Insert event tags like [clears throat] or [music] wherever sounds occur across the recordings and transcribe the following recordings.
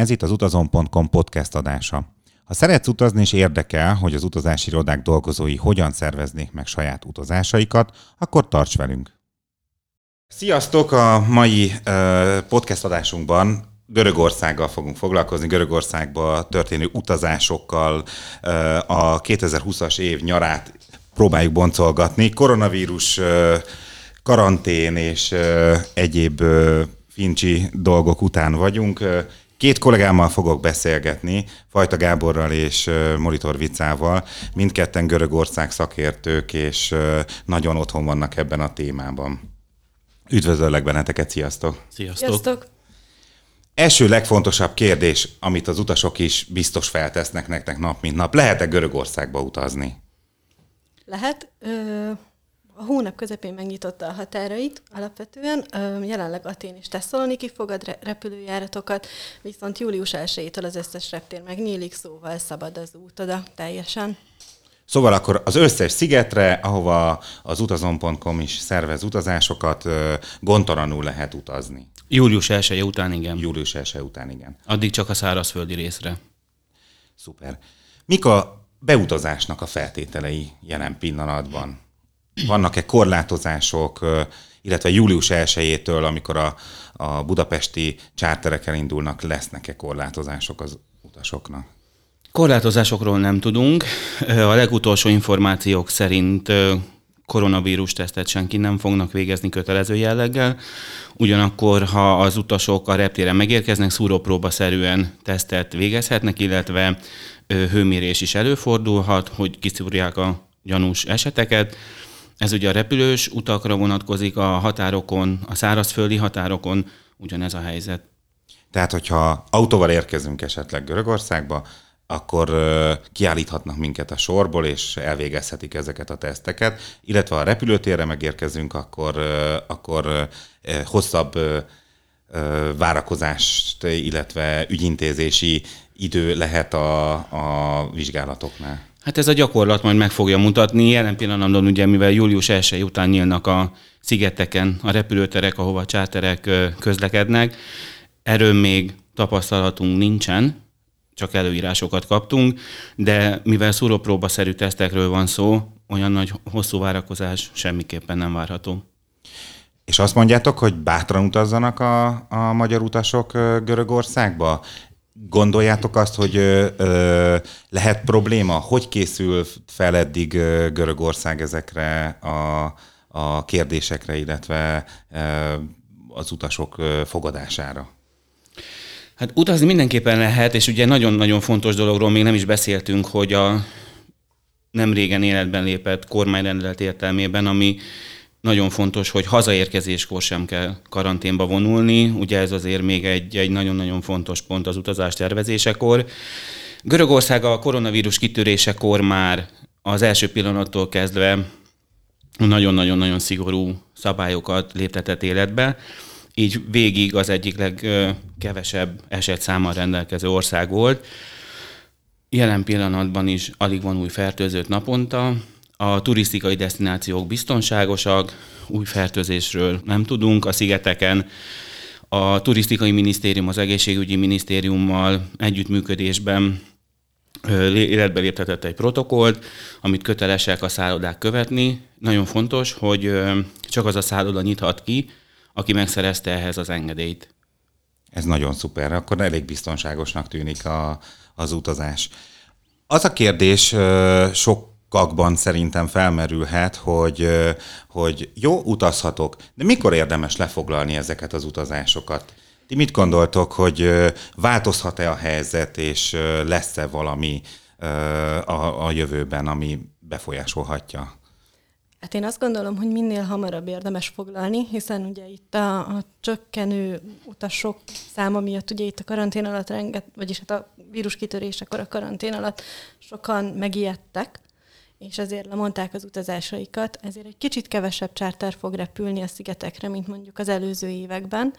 Ez itt az utazon.com podcast adása. Ha szeretsz utazni és érdekel, hogy az utazási irodák dolgozói hogyan szerveznék meg saját utazásaikat, akkor tarts velünk! Sziasztok! A mai uh, podcast adásunkban Görögországgal fogunk foglalkozni, Görögországba történő utazásokkal, a 2020-as év nyarát próbáljuk boncolgatni. Koronavírus, karantén és egyéb fincsi dolgok után vagyunk. Két kollégámmal fogok beszélgetni, Fajta Gáborral és Monitor Vicával. Mindketten Görögország szakértők, és nagyon otthon vannak ebben a témában. Üdvözöllek benneteket, sziasztok! Sziasztok! sziasztok. Első legfontosabb kérdés, amit az utasok is biztos feltesznek nektek nap mint nap. Lehet-e Görögországba utazni? Lehet. Ö- a hónap közepén megnyitotta a határait alapvetően. Jelenleg Atén és Tesszaloniki fogad repülőjáratokat, viszont július 1-től az összes reptér megnyílik, szóval szabad az út oda teljesen. Szóval akkor az összes szigetre, ahova az utazon.com is szervez utazásokat, gondtalanul lehet utazni. Július 1 után igen. Július 1 után igen. Addig csak a szárazföldi részre. Szuper. Mik a beutazásnak a feltételei jelen pillanatban? Vannak-e korlátozások, illetve július 1-től, amikor a, a budapesti csárterek elindulnak, lesznek-e korlátozások az utasoknak? Korlátozásokról nem tudunk. A legutolsó információk szerint koronavírus tesztet senki nem fognak végezni kötelező jelleggel. Ugyanakkor, ha az utasok a reptéren megérkeznek, szúrópróbaszerűen tesztet végezhetnek, illetve hőmérés is előfordulhat, hogy kiszúrják a gyanús eseteket. Ez ugye a repülős utakra vonatkozik, a határokon, a szárazföldi határokon ugyanez a helyzet. Tehát, hogyha autóval érkezünk esetleg Görögországba, akkor kiállíthatnak minket a sorból, és elvégezhetik ezeket a teszteket, illetve a repülőtérre megérkezünk, akkor, akkor hosszabb várakozást, illetve ügyintézési idő lehet a, a vizsgálatoknál. Hát ez a gyakorlat majd meg fogja mutatni. Jelen pillanatban ugye, mivel július 1 után nyílnak a szigeteken a repülőterek, ahova a csáterek közlekednek, erről még tapasztalatunk nincsen, csak előírásokat kaptunk, de mivel szúrópróbaszerű tesztekről van szó, olyan nagy hosszú várakozás semmiképpen nem várható. És azt mondjátok, hogy bátran utazzanak a, a magyar utasok Görögországba? Gondoljátok azt, hogy ö, ö, lehet probléma? Hogy készül fel eddig ö, Görögország ezekre a, a kérdésekre, illetve ö, az utasok fogadására? Hát utazni mindenképpen lehet, és ugye nagyon-nagyon fontos dologról még nem is beszéltünk, hogy a nem régen életben lépett kormányrendelet értelmében, ami nagyon fontos, hogy hazaérkezéskor sem kell karanténba vonulni. Ugye ez azért még egy, egy nagyon-nagyon fontos pont az utazás tervezésekor. Görögország a koronavírus kitörésekor már az első pillanattól kezdve nagyon-nagyon-nagyon szigorú szabályokat léptetett életbe. Így végig az egyik legkevesebb esetszámmal rendelkező ország volt. Jelen pillanatban is alig van új fertőzött naponta, a turisztikai destinációk biztonságosak, új fertőzésről nem tudunk a szigeteken. A turisztikai minisztérium az egészségügyi minisztériummal együttműködésben életbe léptetett egy protokollt, amit kötelesek a szállodák követni. Nagyon fontos, hogy csak az a szálloda nyithat ki, aki megszerezte ehhez az engedélyt. Ez nagyon szuper, akkor elég biztonságosnak tűnik a, az utazás. Az a kérdés sok kakban szerintem felmerülhet, hogy, hogy jó, utazhatok, de mikor érdemes lefoglalni ezeket az utazásokat? Ti mit gondoltok, hogy változhat-e a helyzet, és lesz-e valami a, a jövőben, ami befolyásolhatja? Hát én azt gondolom, hogy minél hamarabb érdemes foglalni, hiszen ugye itt a, a csökkenő utasok száma miatt, ugye itt a karantén alatt renget, vagyis hát a vírus kitörésekor a karantén alatt sokan megijedtek, és ezért lemondták az utazásaikat, ezért egy kicsit kevesebb csárter fog repülni a szigetekre, mint mondjuk az előző években.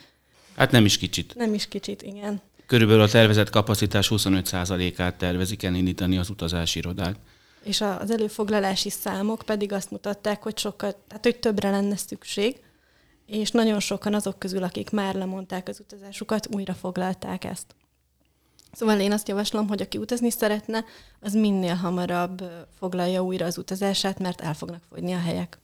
Hát nem is kicsit. Nem is kicsit, igen. Körülbelül a tervezett kapacitás 25%-át tervezik elindítani az utazási irodák. És az előfoglalási számok pedig azt mutatták, hogy sokkal, tehát hogy többre lenne szükség, és nagyon sokan azok közül, akik már lemondták az utazásukat, újra foglalták ezt. Szóval én azt javaslom, hogy aki utazni szeretne, az minél hamarabb foglalja újra az utazását, mert el fognak fogyni a helyek.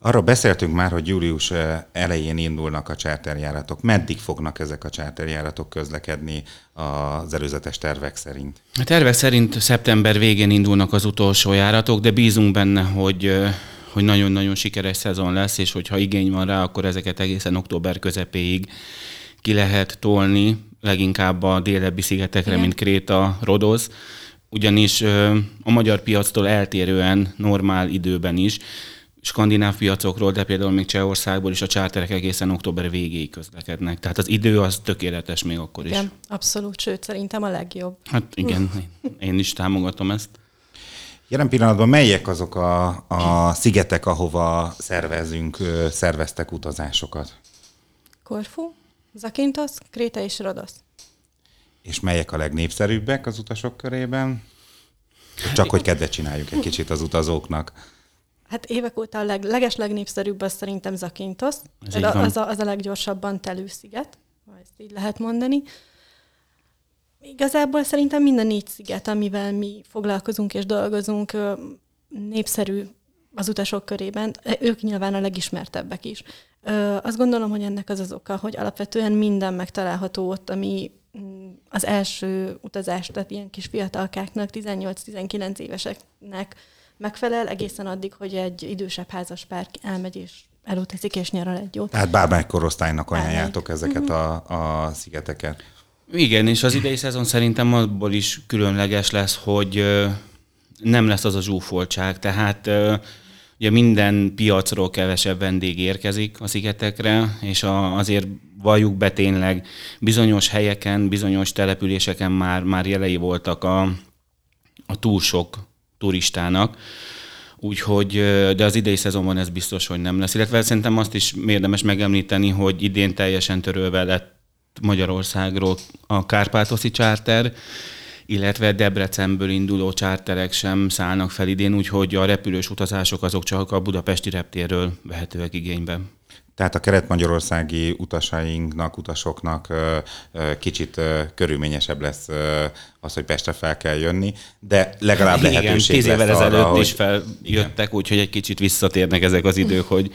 Arról beszéltünk már, hogy július elején indulnak a csárterjáratok. Meddig fognak ezek a csárterjáratok közlekedni az előzetes tervek szerint? A tervek szerint szeptember végén indulnak az utolsó járatok, de bízunk benne, hogy hogy nagyon-nagyon sikeres szezon lesz, és hogyha igény van rá, akkor ezeket egészen október közepéig ki lehet tolni, leginkább a délebbi szigetekre, Igen. mint Kréta, Rodosz, ugyanis a magyar piactól eltérően normál időben is skandináv piacokról, de például még Csehországból is a csárterek egészen október végéig közlekednek. Tehát az idő az tökéletes még akkor is. Igen, abszolút, sőt szerintem a legjobb. Hát igen, én is támogatom ezt. Jelen pillanatban melyek azok a, a szigetek, ahova szervezünk, szerveztek utazásokat? Korfu, Zakintos, Kréta és Rodosz. És melyek a legnépszerűbbek az utasok körében? Csak hogy kedvet csináljuk egy kicsit az utazóknak. Hát évek óta a leg, leges legnépszerűbb az szerintem Zakintos. Az, az, a, az a leggyorsabban telő sziget, ha ezt így lehet mondani. Igazából szerintem minden négy sziget, amivel mi foglalkozunk és dolgozunk, népszerű az utasok körében, ők nyilván a legismertebbek is. Azt gondolom, hogy ennek az az oka, hogy alapvetően minden megtalálható ott, ami mm, az első utazást, tehát ilyen kis fiatalkáknak, 18-19 éveseknek megfelel, egészen addig, hogy egy idősebb házas pár elmegy és elutazik és nyaral egy jót. Tehát bármely korosztálynak ajánljátok ezeket mhm. a, a szigeteket. Igen, és az idei szezon szerintem abból is különleges lesz, hogy nem lesz az a zsúfoltság, tehát ugye minden piacról kevesebb vendég érkezik a szigetekre, és a, azért valljuk be tényleg bizonyos helyeken, bizonyos településeken már, már jelei voltak a, a túl sok turistának, Úgyhogy, de az idei szezonban ez biztos, hogy nem lesz. Illetve szerintem azt is érdemes megemlíteni, hogy idén teljesen törölve lett Magyarországról a Kárpátoszi csárter, illetve Debrecenből induló csárterek sem szállnak fel idén, úgyhogy a repülős utazások azok csak a budapesti reptérről vehetőek igénybe. Tehát a kelet-magyarországi utasainknak, utasoknak kicsit körülményesebb lesz az, hogy Pestre fel kell jönni, de legalább Igen, lehetőség tíz évvel ezelőtt hogy... is feljöttek, úgyhogy egy kicsit visszatérnek ezek az idők, hogy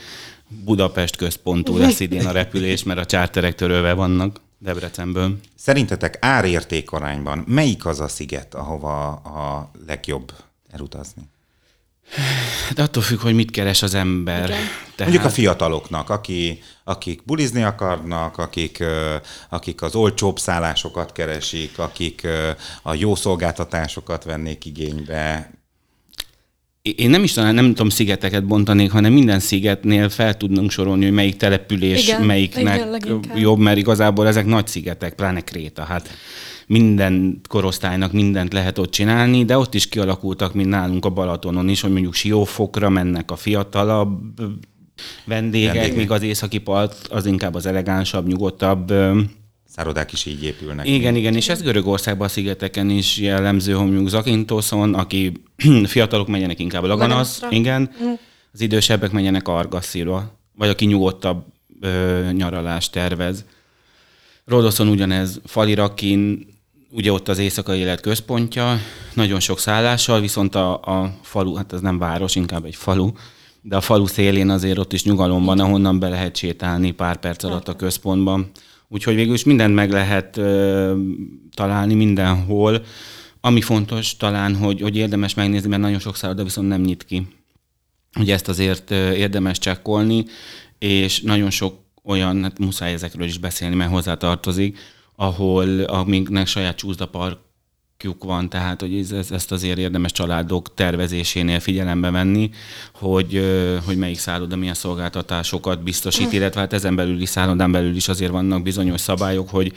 Budapest központú lesz idén a repülés, mert a csárterek törölve vannak. Debrecenből. Szerintetek árérték arányban melyik az a sziget, ahova a legjobb elutazni? De attól függ, hogy mit keres az ember. Tehát... Mondjuk a fiataloknak, aki, akik bulizni akarnak, akik, akik az olcsóbb szállásokat keresik, akik a jó szolgáltatásokat vennék igénybe én nem is talán nem tudom szigeteket bontanék, hanem minden szigetnél fel tudnunk sorolni, hogy melyik település igen, melyiknek igen, jobb, mert igazából ezek nagy szigetek, pláne Kréta. Hát minden korosztálynak mindent lehet ott csinálni, de ott is kialakultak, mint nálunk a Balatonon is, hogy mondjuk siófokra mennek a fiatalabb vendégek, vendégek. míg az északi part az inkább az elegánsabb, nyugodtabb szárodák is így épülnek. Igen, igen, és ez Görögországban a szigeteken is jellemző, hogy mondjuk Zakynthosson, aki [clears throat] fiatalok menjenek inkább Laganasz, igen, mm. az idősebbek menjenek Argasszira, vagy aki nyugodtabb ö, nyaralást tervez. Rodoszon ugyanez, Falirakin, ugye ott az éjszakai élet központja, nagyon sok szállással, viszont a, a falu, hát ez nem város, inkább egy falu, de a falu szélén azért ott is nyugalom van, ahonnan be lehet sétálni pár perc alatt a központban. Úgyhogy végül is mindent meg lehet ö, találni mindenhol. Ami fontos talán, hogy, hogy érdemes megnézni, mert nagyon sok szálloda viszont nem nyit ki. Ugye ezt azért érdemes csekkolni, és nagyon sok olyan, hát muszáj ezekről is beszélni, mert hozzá tartozik, ahol amiknek saját csúszdapark tyúk van, tehát hogy ez, ezt azért érdemes családok tervezésénél figyelembe venni, hogy, hogy melyik szálloda milyen szolgáltatásokat biztosít, illetve hát ezen belül is szállodán belül is azért vannak bizonyos szabályok, hogy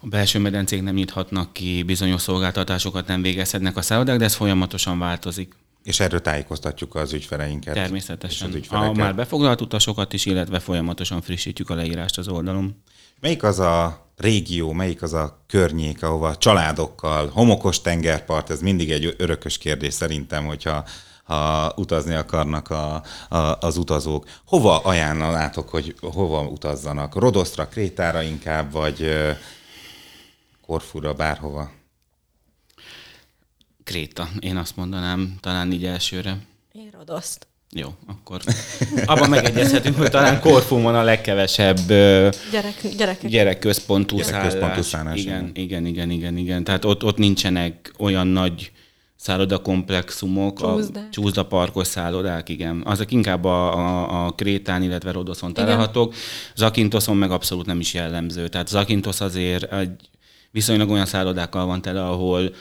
a belső medencék nem nyithatnak ki, bizonyos szolgáltatásokat nem végezhetnek a szállodák, de ez folyamatosan változik. És erről tájékoztatjuk az ügyfeleinket. Természetesen. Az a már befoglalt utasokat is, illetve folyamatosan frissítjük a leírást az oldalon. Melyik az a régió, melyik az a környék, ahova családokkal, homokos tengerpart, ez mindig egy örökös kérdés szerintem, hogyha ha utazni akarnak a, a, az utazók. Hova ajánlanátok, hogy hova utazzanak? Rodosztra, Krétára inkább, vagy Korfura, bárhova? Kréta, én azt mondanám, talán így elsőre. Én Rodoszt. Jó, akkor abban megegyezhetünk, hogy talán Korfun van a legkevesebb Gyerek, gyerekek. gyerekközpontú Gyerekközpontú szállás. Igen, igen. igen, igen, igen. Tehát ott, ott nincsenek olyan nagy szállodakomplexumok, Csúszdák. a csúszdaparkos szállodák, igen. Azok inkább a, a, a Krétán, illetve Rodoszon találhatók. Zakintoszon meg abszolút nem is jellemző. Tehát Zakintosz azért egy viszonylag olyan szállodákkal van tele, ahol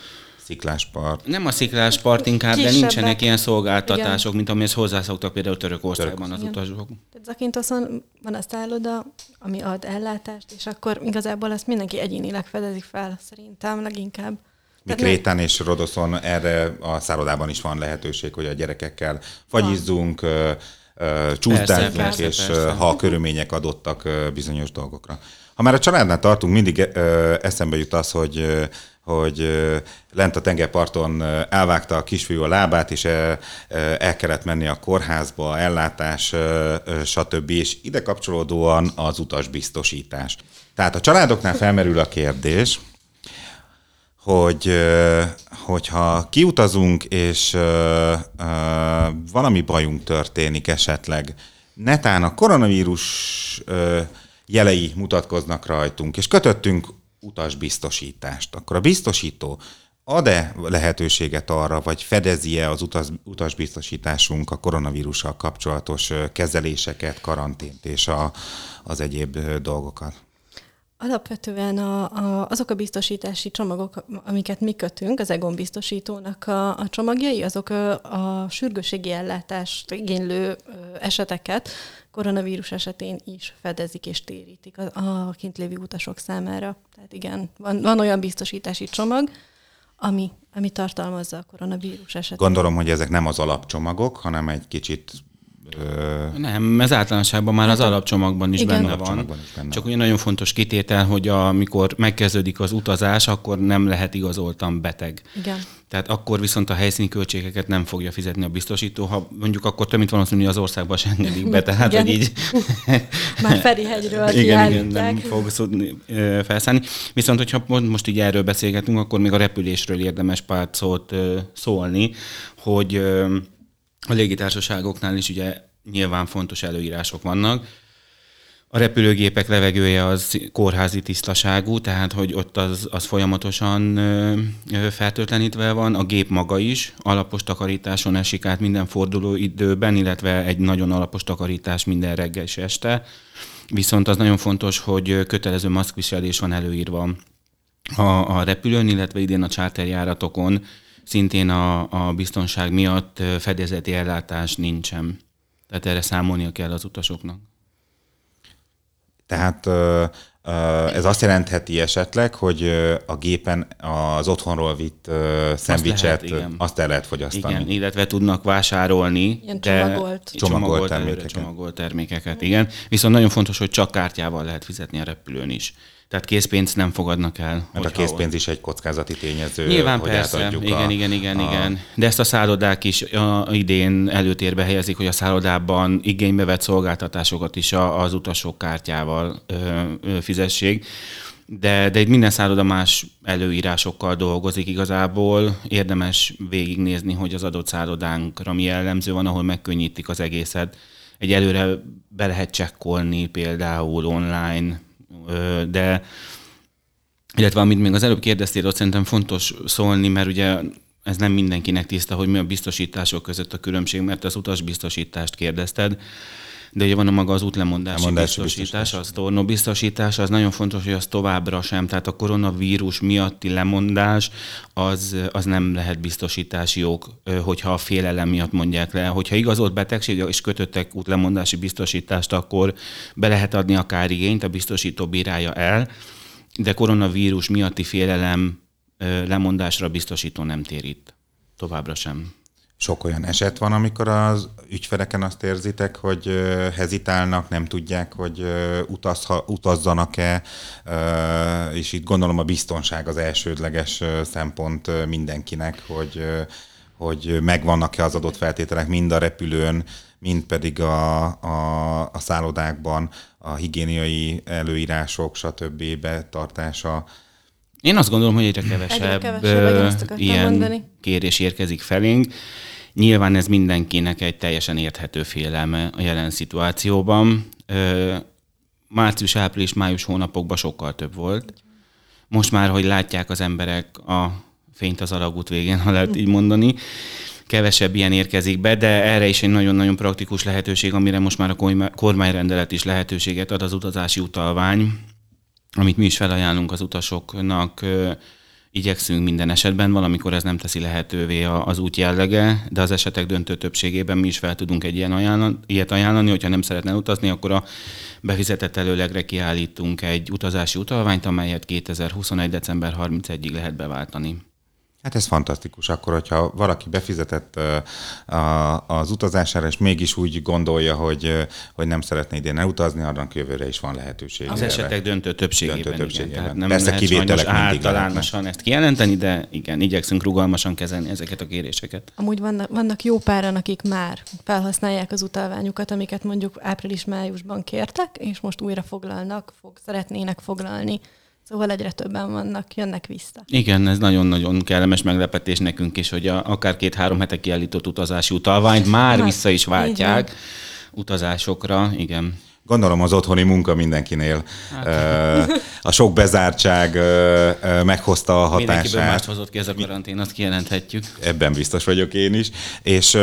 Szikláspart. nem a sziklás part inkább, de Kisebbek. nincsenek ilyen szolgáltatások, mint amihez hozzászoktak például Törökországban az Igen. utasok. Tehát Zakintoszon van a szálloda, ami ad ellátást, és akkor igazából ezt mindenki egyénileg fedezik fel, szerintem leginkább. Mi Krétán és Rodoszon erre a szállodában is van lehetőség, hogy a gyerekekkel fagyizzunk, csúszdázzunk, és persze, ha a körülmények adottak bizonyos dolgokra. Ha már a családnál tartunk, mindig eszembe jut az, hogy ö, hogy lent a tengerparton elvágta a kisfiú a lábát, és el kellett menni a kórházba, ellátás, stb. És ide kapcsolódóan az utasbiztosítás. Tehát a családoknál felmerül a kérdés, hogy hogyha kiutazunk, és valami bajunk történik esetleg, netán a koronavírus jelei mutatkoznak rajtunk, és kötöttünk utasbiztosítást, akkor a biztosító ad-e lehetőséget arra, vagy fedezi-e az utaz, utasbiztosításunk a koronavírussal kapcsolatos kezeléseket, karantént és a, az egyéb dolgokat? Alapvetően a, a, azok a biztosítási csomagok, amiket mi kötünk, az Egon biztosítónak a, a csomagjai, azok a, a sürgőségi ellátást igénylő eseteket koronavírus esetén is fedezik és térítik a, a kint lévő utasok számára. Tehát igen, van, van olyan biztosítási csomag, ami, ami tartalmazza a koronavírus esetén. Gondolom, hogy ezek nem az alapcsomagok, hanem egy kicsit ö, Nem, ez általánosságban már az alapcsomagban is Igen. benne van. Is benne Csak ugye nagyon fontos kitétel, hogy amikor megkezdődik az utazás, akkor nem lehet igazoltan beteg. Igen. Tehát akkor viszont a helyszíni költségeket nem fogja fizetni a biztosító, ha mondjuk akkor több mint valószínű, hogy az országban se engedik be, [laughs] tehát Igen. hogy így [laughs] Már Ferihegyről [laughs] igen, igen, nem fog felszállni. Viszont, hogyha most így erről beszélgetünk, akkor még a repülésről érdemes pár szót ö, szólni, hogy ö, a légitársaságoknál is ugye nyilván fontos előírások vannak. A repülőgépek levegője az kórházi tisztaságú, tehát hogy ott az, az folyamatosan ö, fertőtlenítve van, a gép maga is alapos takarításon esik át minden forduló időben, illetve egy nagyon alapos takarítás minden reggel és este. Viszont az nagyon fontos, hogy kötelező maszkviselés van előírva a, a repülőn, illetve idén a charterjáratokon szintén a, a biztonság miatt fedezeti ellátás nincsen. Tehát erre számolnia kell az utasoknak. Tehát ez azt jelentheti esetleg, hogy a gépen az otthonról vitt szendvicset, lehet, azt, igen. azt el lehet fogyasztani. Igen, illetve tudnak vásárolni. Ilyen de csomagolt. Csomagolt előre termékeket. csomagolt termékeket. Igen. Viszont nagyon fontos, hogy csak kártyával lehet fizetni a repülőn is. Tehát készpénzt nem fogadnak el. Mert a hogyha készpénz is egy kockázati tényező, Nyilván hogy persze, igen, a, igen, igen, a, igen. De ezt a szállodák is a, idén előtérbe helyezik, hogy a szállodában igénybe vett szolgáltatásokat is a, az utasok kártyával ö, ö, fizessék. De, de itt minden szálloda más előírásokkal dolgozik igazából. Érdemes végignézni, hogy az adott szállodánkra mi jellemző van, ahol megkönnyítik az egészet. Egy előre be lehet csekkolni például online, de illetve amit még az előbb kérdeztél, ott szerintem fontos szólni, mert ugye ez nem mindenkinek tiszta, hogy mi a biztosítások között a különbség, mert az utasbiztosítást kérdezted, de ugye van a maga az útlemondási Lemondási biztosítás, biztosítás. az tornóbiztosítás, az nagyon fontos, hogy az továbbra sem, tehát a koronavírus miatti lemondás, az, az nem lehet biztosítási jog, hogyha a félelem miatt mondják le. Hogyha igazolt betegség és kötöttek útlemondási biztosítást, akkor be lehet adni akár igényt, a biztosító bírálja el, de koronavírus miatti félelem lemondásra biztosító nem térít. Továbbra sem. Sok olyan eset van, amikor az ügyfeleken azt érzitek, hogy hezitálnak, nem tudják, hogy utazha, utazzanak-e, és itt gondolom a biztonság az elsődleges szempont mindenkinek, hogy, hogy megvannak-e az adott feltételek mind a repülőn, mind pedig a, a, a szállodákban, a higiéniai előírások, stb. betartása. Én azt gondolom, hogy egyre kevesebb, egyre kevesebb ilyen mondani. kérés érkezik felénk. Nyilván ez mindenkinek egy teljesen érthető félelme a jelen szituációban. Március, április, május hónapokban sokkal több volt. Most már, hogy látják az emberek a fényt az alagút végén, ha lehet így mondani, kevesebb ilyen érkezik be, de erre is egy nagyon-nagyon praktikus lehetőség, amire most már a kormányrendelet is lehetőséget ad az utazási utalvány, amit mi is felajánlunk az utasoknak, igyekszünk minden esetben, valamikor ez nem teszi lehetővé az út jellege, de az esetek döntő többségében mi is fel tudunk egy ilyen ajánlani, ilyet ajánlani, hogyha nem szeretne utazni, akkor a befizetett előlegre kiállítunk egy utazási utalványt, amelyet 2021. december 31-ig lehet beváltani. Hát ez fantasztikus. Akkor, hogyha valaki befizetett az utazására, és mégis úgy gondolja, hogy, hogy nem szeretne idén elutazni, annak jövőre is van lehetőség. Az erre. esetek döntő többségében, döntő többségében. Igen. Tehát nem Persze lehet kivételek általánosan ezt kijelenteni, de igen, igyekszünk rugalmasan kezelni ezeket a kéréseket. Amúgy vannak, vannak jó páran, akik már felhasználják az utalványukat, amiket mondjuk április-májusban kértek, és most újra foglalnak, fog, szeretnének foglalni Szóval egyre többen vannak, jönnek vissza. Igen, ez nagyon-nagyon kellemes meglepetés nekünk is, hogy a, akár két-három hete kiállított utazási utalványt már hát, vissza is váltják utazásokra, igen. Gondolom az otthoni munka mindenkinél. Hát. A sok bezártság meghozta a hatását. Mindenkiből mást hozott ki ez a karantén, azt kijelenthetjük. Ebben biztos vagyok én is. És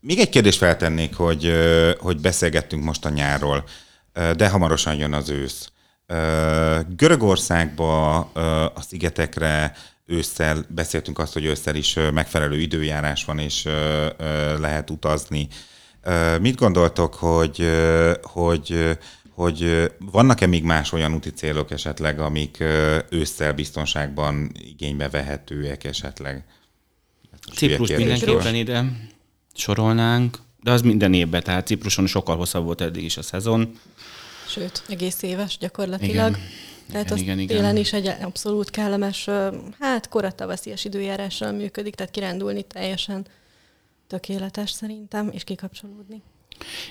még egy kérdést feltennék, hogy, hogy beszélgettünk most a nyárról, de hamarosan jön az ősz. Görögországba, a szigetekre ősszel, beszéltünk azt, hogy ősszel is megfelelő időjárás van, és lehet utazni. Mit gondoltok, hogy, hogy, hogy vannak-e még más olyan úti célok esetleg, amik ősszel biztonságban igénybe vehetőek esetleg? Ciprus mindenképpen ide sorolnánk, de az minden évben, tehát Cipruson sokkal hosszabb volt eddig is a szezon sőt, egész éves gyakorlatilag. Igen. Tehát igen, az igen, igen. télen is egy abszolút kellemes, hát koratavaszias időjárással működik, tehát kirándulni teljesen tökéletes szerintem, és kikapcsolódni.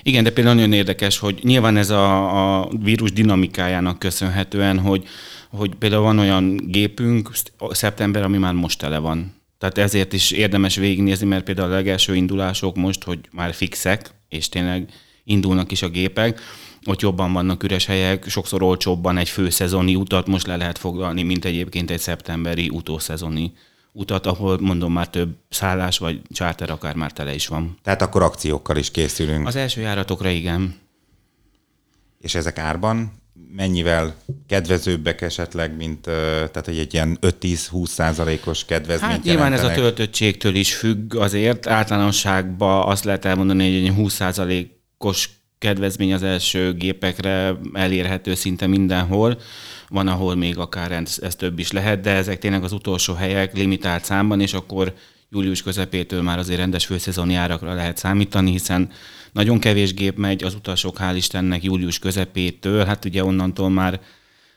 Igen, de például nagyon érdekes, hogy nyilván ez a, a vírus dinamikájának köszönhetően, hogy, hogy például van olyan gépünk, szeptember, ami már most tele van. Tehát ezért is érdemes végignézni, mert például a legelső indulások most, hogy már fixek, és tényleg indulnak is a gépek, ott jobban vannak üres helyek, sokszor olcsóbban egy főszezoni utat most le lehet foglalni, mint egyébként egy szeptemberi utószezoni utat, ahol mondom már több szállás vagy charter akár már tele is van. Tehát akkor akciókkal is készülünk. Az első járatokra igen. És ezek árban mennyivel kedvezőbbek esetleg, mint tehát egy, egy ilyen 5-10-20 százalékos kedvezményt Hát nyilván jelentenek. ez a töltöttségtől is függ azért. Általánosságban azt lehet elmondani, hogy egy 20 százalékos kedvezmény az első gépekre elérhető szinte mindenhol. Van, ahol még akár ez, ez több is lehet, de ezek tényleg az utolsó helyek limitált számban, és akkor július közepétől már azért rendes főszezoni árakra lehet számítani, hiszen nagyon kevés gép megy, az utasok hál' Istennek július közepétől, hát ugye onnantól már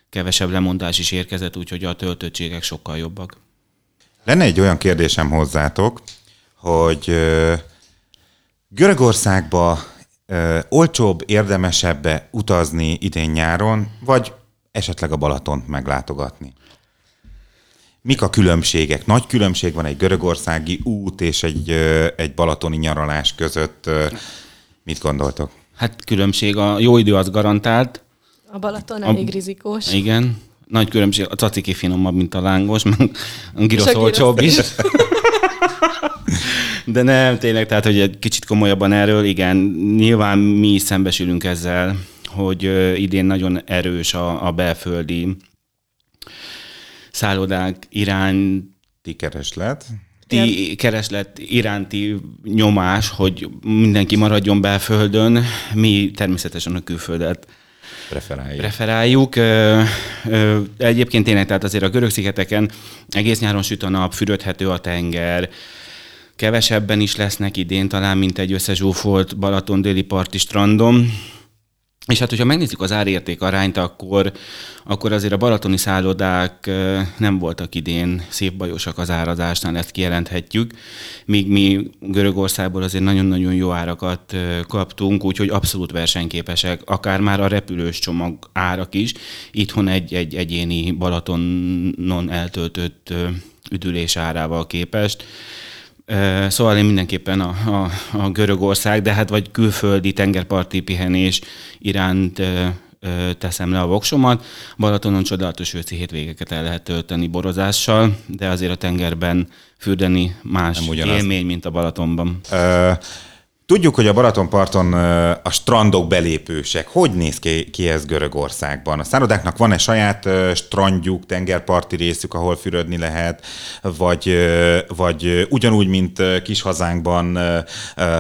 kevesebb lemondás is érkezett, úgyhogy a töltöttségek sokkal jobbak. Lenne egy olyan kérdésem hozzátok, hogy Görögországba ö, olcsóbb, érdemesebbe utazni idén nyáron, vagy esetleg a Balatont meglátogatni? Mik a különbségek? Nagy különbség van egy görögországi út és egy, ö, egy balatoni nyaralás között. Ö, mit gondoltok? Hát különbség, a jó idő az garantált. A Balaton elég a, rizikós. Igen, nagy különbség, a caciki finomabb, mint a lángos, meg a girosz olcsóbb is. [laughs] De nem, tényleg, tehát, hogy egy kicsit komolyabban erről, igen, nyilván mi is szembesülünk ezzel, hogy idén nagyon erős a, a belföldi szállodák iránti kereslet. Ti kereslet iránti nyomás, hogy mindenki maradjon belföldön, mi természetesen a külföldet preferáljuk. preferáljuk. Egyébként tényleg, tehát azért a görög szigeteken egész nyáron süt a nap, fürödhető a tenger, Kevesebben is lesznek idén talán, mint egy összezsúfolt Balaton déli parti strandon. És hát, hogyha megnézzük az árérték arányt, akkor, akkor azért a balatoni szállodák nem voltak idén szép bajosak az árazásnál, ezt kijelenthetjük, míg mi Görögországból azért nagyon-nagyon jó árakat kaptunk, úgyhogy abszolút versenyképesek, akár már a repülős csomag árak is. Itthon egy, egy egyéni Balatonon eltöltött üdülés árával képest. Szóval én mindenképpen a, a, a Görögország, de hát vagy külföldi tengerparti pihenés iránt teszem le a voksomat. Balatonon csodálatos őszi hétvégeket el lehet tölteni borozással, de azért a tengerben fürdeni más élmény, mint a Balatonban. Uh, Tudjuk, hogy a Balatonparton a strandok belépősek. Hogy néz ki, ez Görögországban? A szállodáknak van-e saját strandjuk, tengerparti részük, ahol fürödni lehet, vagy, vagy ugyanúgy, mint kis hazánkban,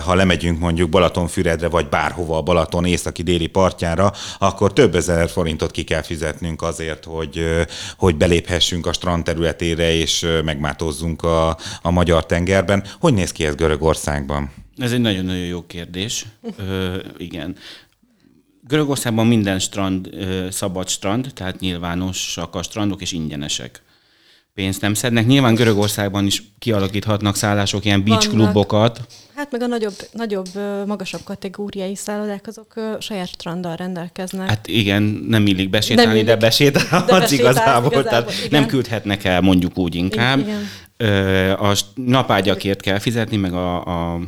ha lemegyünk mondjuk Balatonfüredre, vagy bárhova a Balaton északi-déli partjára, akkor több ezer forintot ki kell fizetnünk azért, hogy, hogy beléphessünk a strand területére, és megmátozzunk a, a magyar tengerben. Hogy néz ki ez Görögországban? Ez egy nagyon-nagyon jó kérdés. Ö, igen. Görögországban minden strand ö, szabad strand, tehát nyilvánosak a strandok és ingyenesek. Pénzt nem szednek. Nyilván Görögországban is kialakíthatnak szállások, ilyen beach Vannak. klubokat. Hát meg a nagyobb, nagyobb, magasabb kategóriai szállodák, azok saját stranddal rendelkeznek. Hát igen, nem illik besétálni, nem illik, de besétálhatsz igazából. igazából. Tehát igen. nem küldhetnek el, mondjuk úgy inkább. Igen. A napágyakért kell fizetni, meg a, a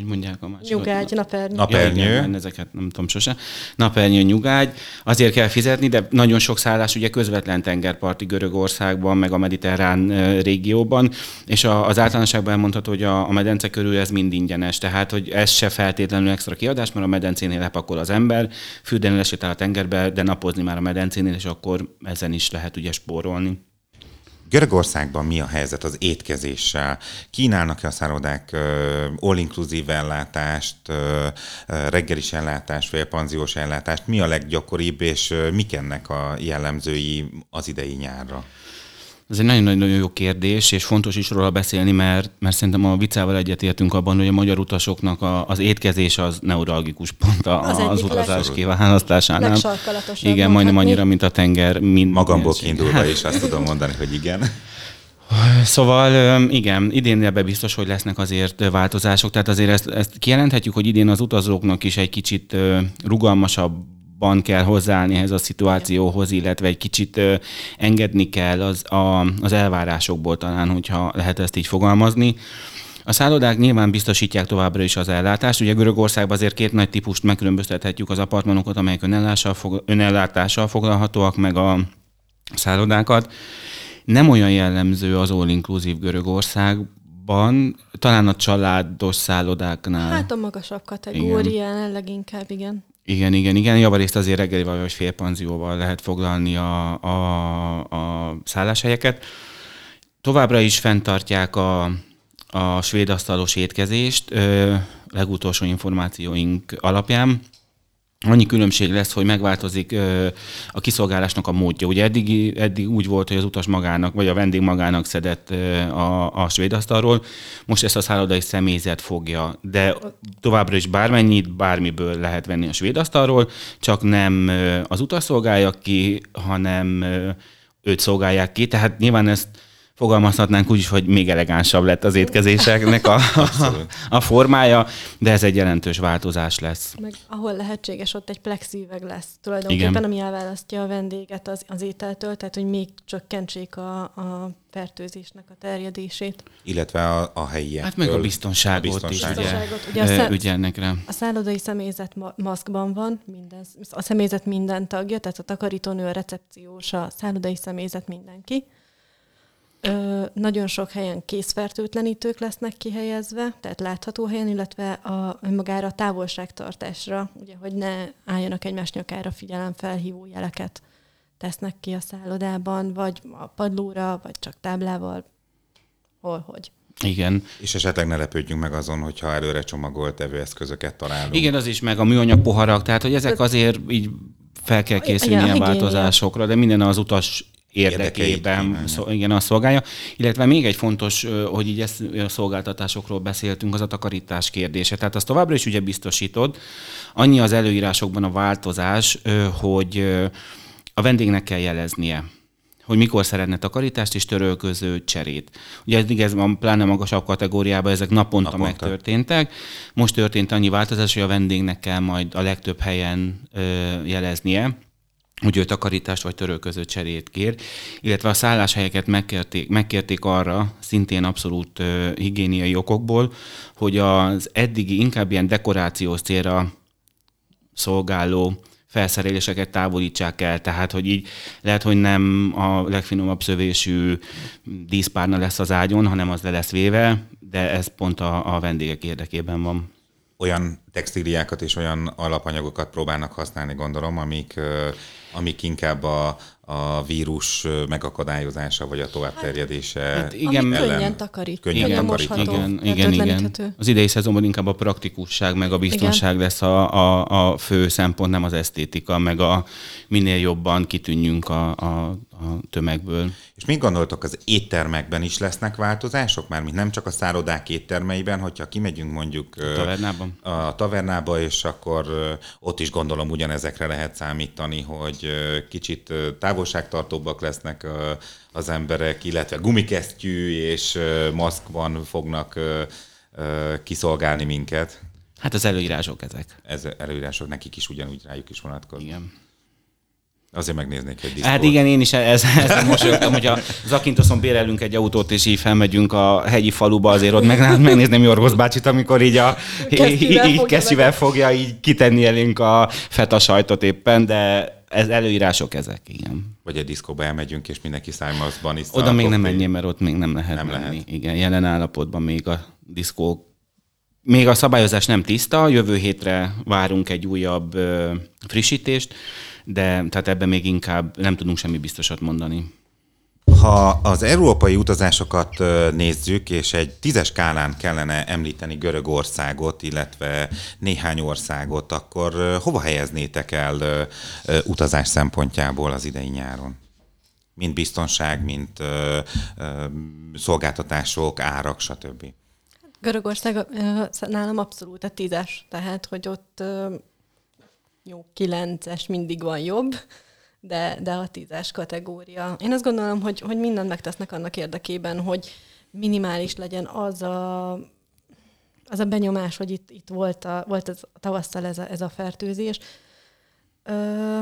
hogy mondják a másik? Nyugágy, napernyő. Napernyő. Ja, igen, ezeket nem tudom sose. Napernyő, nyugágy. Azért kell fizetni, de nagyon sok szállás ugye közvetlen tengerparti Görögországban, meg a mediterrán régióban, és a, az általánosságban elmondható, hogy a, a medence körül ez mind ingyenes, tehát hogy ez se feltétlenül extra kiadás, mert a medencénél lepakol az ember, fürdeni lesétál a tengerbe, de napozni már a medencénél, és akkor ezen is lehet ugye spórolni. Görögországban mi a helyzet az étkezéssel? Kínálnak-e a szállodák all-inclusive ellátást, reggelis ellátást, félpanziós ellátást? Mi a leggyakoribb, és mik ennek a jellemzői az idei nyárra? Ez egy nagyon-nagyon jó kérdés, és fontos is róla beszélni, mert, mert szerintem a viccával egyetértünk abban, hogy a magyar utasoknak a, az étkezés az neuralgikus pont a, az, az utazás kiválasztásánál. Igen, majdnem annyira, mint a tenger. Mint, Magamból kiindulva is azt [laughs] tudom mondani, hogy igen. Szóval igen, idén ebben biztos, hogy lesznek azért változások, tehát azért ezt, ezt kijelenthetjük, hogy idén az utazóknak is egy kicsit rugalmasabb ban kell hozzáállni ehhez a szituációhoz, illetve egy kicsit engedni kell az, a, az elvárásokból talán, hogyha lehet ezt így fogalmazni. A szállodák nyilván biztosítják továbbra is az ellátást. Ugye Görögországban azért két nagy típust megkülönböztethetjük az apartmanokat, amelyek önellátással, fog, önellátással foglalhatóak, meg a szállodákat. Nem olyan jellemző az all-inclusive Görögországban, talán a családos szállodáknál. Hát a magasabb kategórián leginkább, igen. Igen, igen, igen. Javarészt azért reggeli vagy félpanzióval lehet foglalni a, a, a szálláshelyeket. Továbbra is fenntartják a, a svéd asztalos étkezést, ö, legutolsó információink alapján. Annyi különbség lesz, hogy megváltozik ö, a kiszolgálásnak a módja. Ugye eddig, eddig úgy volt, hogy az utas magának, vagy a vendég magának szedett a, a svéd asztalról, most ezt a szállodai személyzet fogja, de továbbra is bármennyit, bármiből lehet venni a svéd asztalról, csak nem az utas szolgálja ki, hanem ö, őt szolgálják ki, tehát nyilván ezt fogalmazhatnánk úgy is, hogy még elegánsabb lett az étkezéseknek a, a, a formája, de ez egy jelentős változás lesz. Meg ahol lehetséges, ott egy plexíveg lesz tulajdonképpen, Igen. ami elválasztja a vendéget az, az ételtől, tehát hogy még csökkentsék a, a fertőzésnek a terjedését. Illetve a, a helyiek. Hát meg a biztonságot, a biztonságot. is biztonságot. Ugye, ugye a ügyelnek rá. A szállodai személyzet ma- maszkban van, minden, a személyzet minden tagja, tehát a takarítónő, a recepciós, a szállodai személyzet mindenki. Ö, nagyon sok helyen készfertőtlenítők lesznek kihelyezve, tehát látható helyen, illetve a, magára a távolságtartásra, ugye, hogy ne álljanak egymás nyakára figyelemfelhívó jeleket tesznek ki a szállodában, vagy a padlóra, vagy csak táblával, hol, hogy. Igen. És esetleg ne lepődjünk meg azon, hogyha előre csomagolt evőeszközöket találunk. Igen, az is, meg a műanyag poharak, tehát hogy ezek azért így fel kell készülni a változásokra, de minden az utas érdekében szó, igen, a szolgálja. Illetve még egy fontos, hogy így ezt a szolgáltatásokról beszéltünk, az a takarítás kérdése. Tehát azt továbbra is ugye biztosítod. Annyi az előírásokban a változás, hogy a vendégnek kell jeleznie hogy mikor szeretne takarítást és törölköző cserét. Ugye eddig ez van pláne magasabb kategóriában, ezek naponta, naponta megtörténtek. Most történt annyi változás, hogy a vendégnek kell majd a legtöbb helyen ö, jeleznie, hogy ő takarítást vagy törölköző cserét kér, illetve a szálláshelyeket megkérték, megkérték arra, szintén abszolút uh, higiéniai okokból, hogy az eddigi inkább ilyen dekorációs célra szolgáló felszereléseket távolítsák el, tehát hogy így lehet, hogy nem a legfinomabb szövésű díszpárna lesz az ágyon, hanem az le lesz véve, de ez pont a, a vendégek érdekében van. Olyan textíliákat és olyan alapanyagokat próbálnak használni, gondolom, amik, amik inkább a, a vírus megakadályozása, vagy a továbbterjedése hát, hát igen, ellen könnyen takarít, könnyen, igen, takarít. Igen, igen, igen. Az idei szezonban inkább a praktikusság, meg a biztonság igen. lesz a, a, a fő szempont, nem az esztétika, meg a minél jobban kitűnjünk a, a, a tömegből. És mit gondoltok, az éttermekben is lesznek változások? Mármint nem csak a szállodák éttermeiben, hogyha kimegyünk mondjuk a tavernában, a tavernába, és akkor ott is gondolom ugyanezekre lehet számítani, hogy kicsit távolságtartóbbak lesznek az emberek, illetve gumikesztyű és maszkban fognak kiszolgálni minket. Hát az előírások ezek. Ez előírások nekik is ugyanúgy rájuk is vonatkoznak. Igen. Azért megnéznék egy diszkót. Hát igen, én is ez, [laughs] ez mosolyogtam, hogy a Zakintoszon bérelünk egy autót, és így felmegyünk a hegyi faluba, azért ott meg, megnézném Jorgos bácsit, amikor így a kesztyűvel fogja így kitenni elénk a feta sajtot éppen, de ez előírások ezek, igen. Vagy egy diszkóba elmegyünk, és mindenki szájmazban is. Oda még nem menjél, mert ott még nem lehet nem menni. Lehet. Igen, jelen állapotban még a diszkó még a szabályozás nem tiszta, jövő hétre várunk egy újabb ö, frissítést, de tehát ebben még inkább nem tudunk semmi biztosat mondani. Ha az európai utazásokat nézzük, és egy tízes skálán kellene említeni Görögországot, illetve néhány országot, akkor hova helyeznétek el utazás szempontjából az idei nyáron? Mint biztonság, mint szolgáltatások, árak, stb. Görögország nálam abszolút a tízes, tehát hogy ott jó, kilences mindig van jobb, de, de a tízes kategória. Én azt gondolom, hogy, hogy mindent megtesznek annak érdekében, hogy minimális legyen az a, az a benyomás, hogy itt, itt volt, a, volt ez, tavasszal ez a, ez a fertőzés. Ö,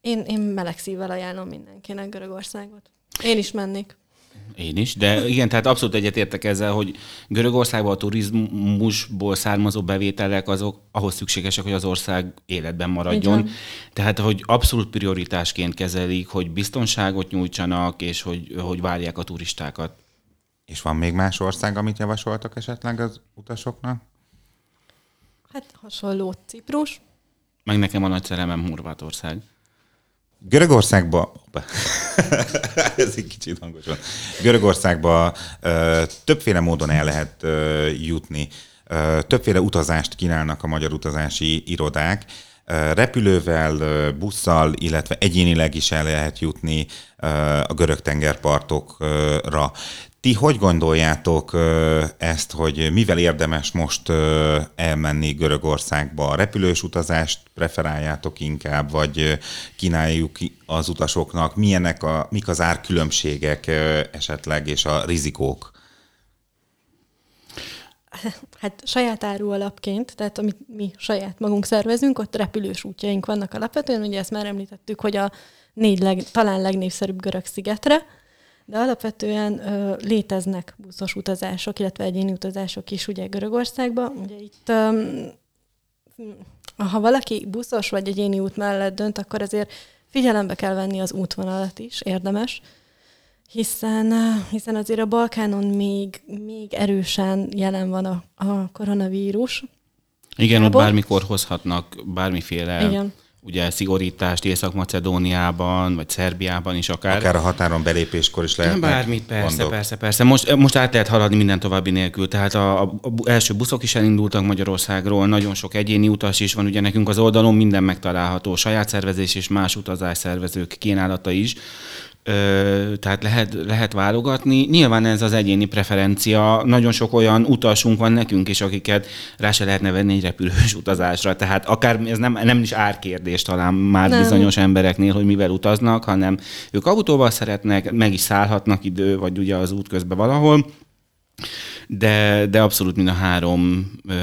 én, én meleg szívvel ajánlom mindenkinek Görögországot. Én is mennék. Én is, de igen, tehát abszolút egyetértek ezzel, hogy Görögországban a turizmusból származó bevételek azok ahhoz szükségesek, hogy az ország életben maradjon. Igen. Tehát, hogy abszolút prioritásként kezelik, hogy biztonságot nyújtsanak, és hogy, hogy várják a turistákat. És van még más ország, amit javasoltak esetleg az utasoknak? Hát hasonló Ciprus. Meg nekem a nagy szerelmem Horvátország. Görögországba, [laughs] ez egy kicsit hangos van. Görögországba ö, többféle módon el lehet ö, jutni. Ö, többféle utazást kínálnak a magyar utazási irodák. Repülővel, busszal, illetve egyénileg is el lehet jutni a görög tengerpartokra. Ti hogy gondoljátok ezt, hogy mivel érdemes most elmenni Görögországba? A repülős utazást preferáljátok inkább, vagy kínáljuk az utasoknak? Milyenek a, mik az árkülönbségek esetleg, és a rizikók? Hát saját áru alapként, tehát amit mi saját magunk szervezünk, ott repülős útjaink vannak alapvetően, ugye ezt már említettük, hogy a négy leg, talán legnépszerűbb görög szigetre, de alapvetően ö, léteznek buszos utazások, illetve egyéni utazások is ugye Görögországba. Ugye itt, ö, ha valaki buszos vagy egyéni út mellett dönt, akkor azért figyelembe kell venni az útvonalat is, érdemes, hiszen, hiszen azért a Balkánon még, még erősen jelen van a, a koronavírus. Igen, ott bármikor hozhatnak bármiféle Igen ugye szigorítást Észak-Macedóniában, vagy Szerbiában is akár. Akár a határon belépéskor is lehet. Bármit, persze, gondok. persze, persze. Most, most át lehet haladni minden további nélkül. Tehát a, a, a első buszok is elindultak Magyarországról, nagyon sok egyéni utas is van, ugye nekünk az oldalon minden megtalálható, saját szervezés és más utazás szervezők kínálata is. Tehát lehet, lehet válogatni. Nyilván ez az egyéni preferencia. Nagyon sok olyan utasunk van nekünk is, akiket rá se lehetne venni egy repülős utazásra. Tehát akár ez nem, nem is árkérdés talán már nem. bizonyos embereknél, hogy mivel utaznak, hanem ők autóval szeretnek, meg is szállhatnak idő, vagy ugye az út közben valahol. De, de abszolút mind a három ö,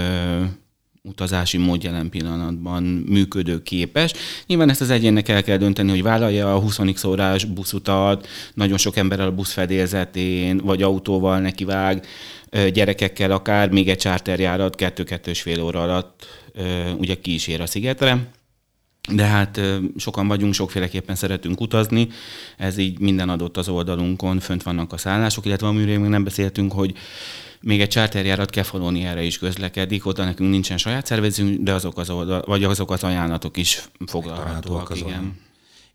utazási mód jelen pillanatban működőképes. Nyilván ezt az egyénnek el kell dönteni, hogy vállalja a 20 órás buszutat, nagyon sok emberrel a busz fedélzetén, vagy autóval nekivág, gyerekekkel akár, még egy charterjárat kettő-kettős fél óra alatt ugye ki is ér a szigetre. De hát sokan vagyunk, sokféleképpen szeretünk utazni, ez így minden adott az oldalunkon, fönt vannak a szállások, illetve amiről még nem beszéltünk, hogy még egy charterjárat Kefalóniára is közlekedik, oda nekünk nincsen saját szervezünk, de azok az, oldal, vagy azok az ajánlatok is foglalhatóak. Igen.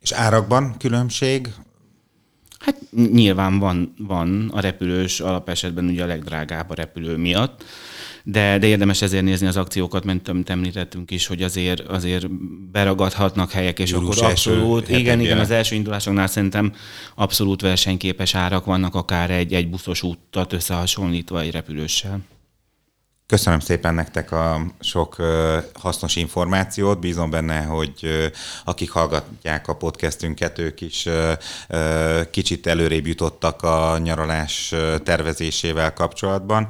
És árakban különbség? Hát nyilván van, van a repülős alapesetben ugye a legdrágább a repülő miatt, de, de érdemes ezért nézni az akciókat, mint amit említettünk is, hogy azért, azért beragadhatnak helyek, és Július akkor abszolút, igen, igen, az első indulásoknál szerintem abszolút versenyképes árak vannak, akár egy, egy buszos úttat összehasonlítva egy repülőssel. Köszönöm szépen nektek a sok hasznos információt. Bízom benne, hogy akik hallgatják a podcastünket, ők is kicsit előrébb jutottak a nyaralás tervezésével kapcsolatban.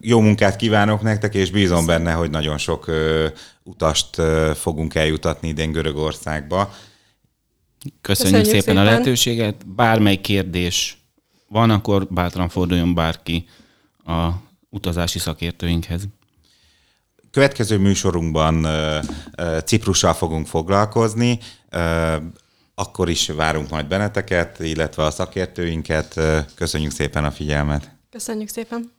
Jó munkát kívánok nektek, és bízom benne, hogy nagyon sok utast fogunk eljutatni idén Görögországba. Köszönjük, Köszönjük szépen, szépen a lehetőséget. Bármely kérdés van, akkor bátran forduljon bárki a utazási szakértőinkhez. Következő műsorunkban Ciprussal fogunk foglalkozni, akkor is várunk majd benneteket, illetve a szakértőinket. Köszönjük szépen a figyelmet! Köszönjük szépen!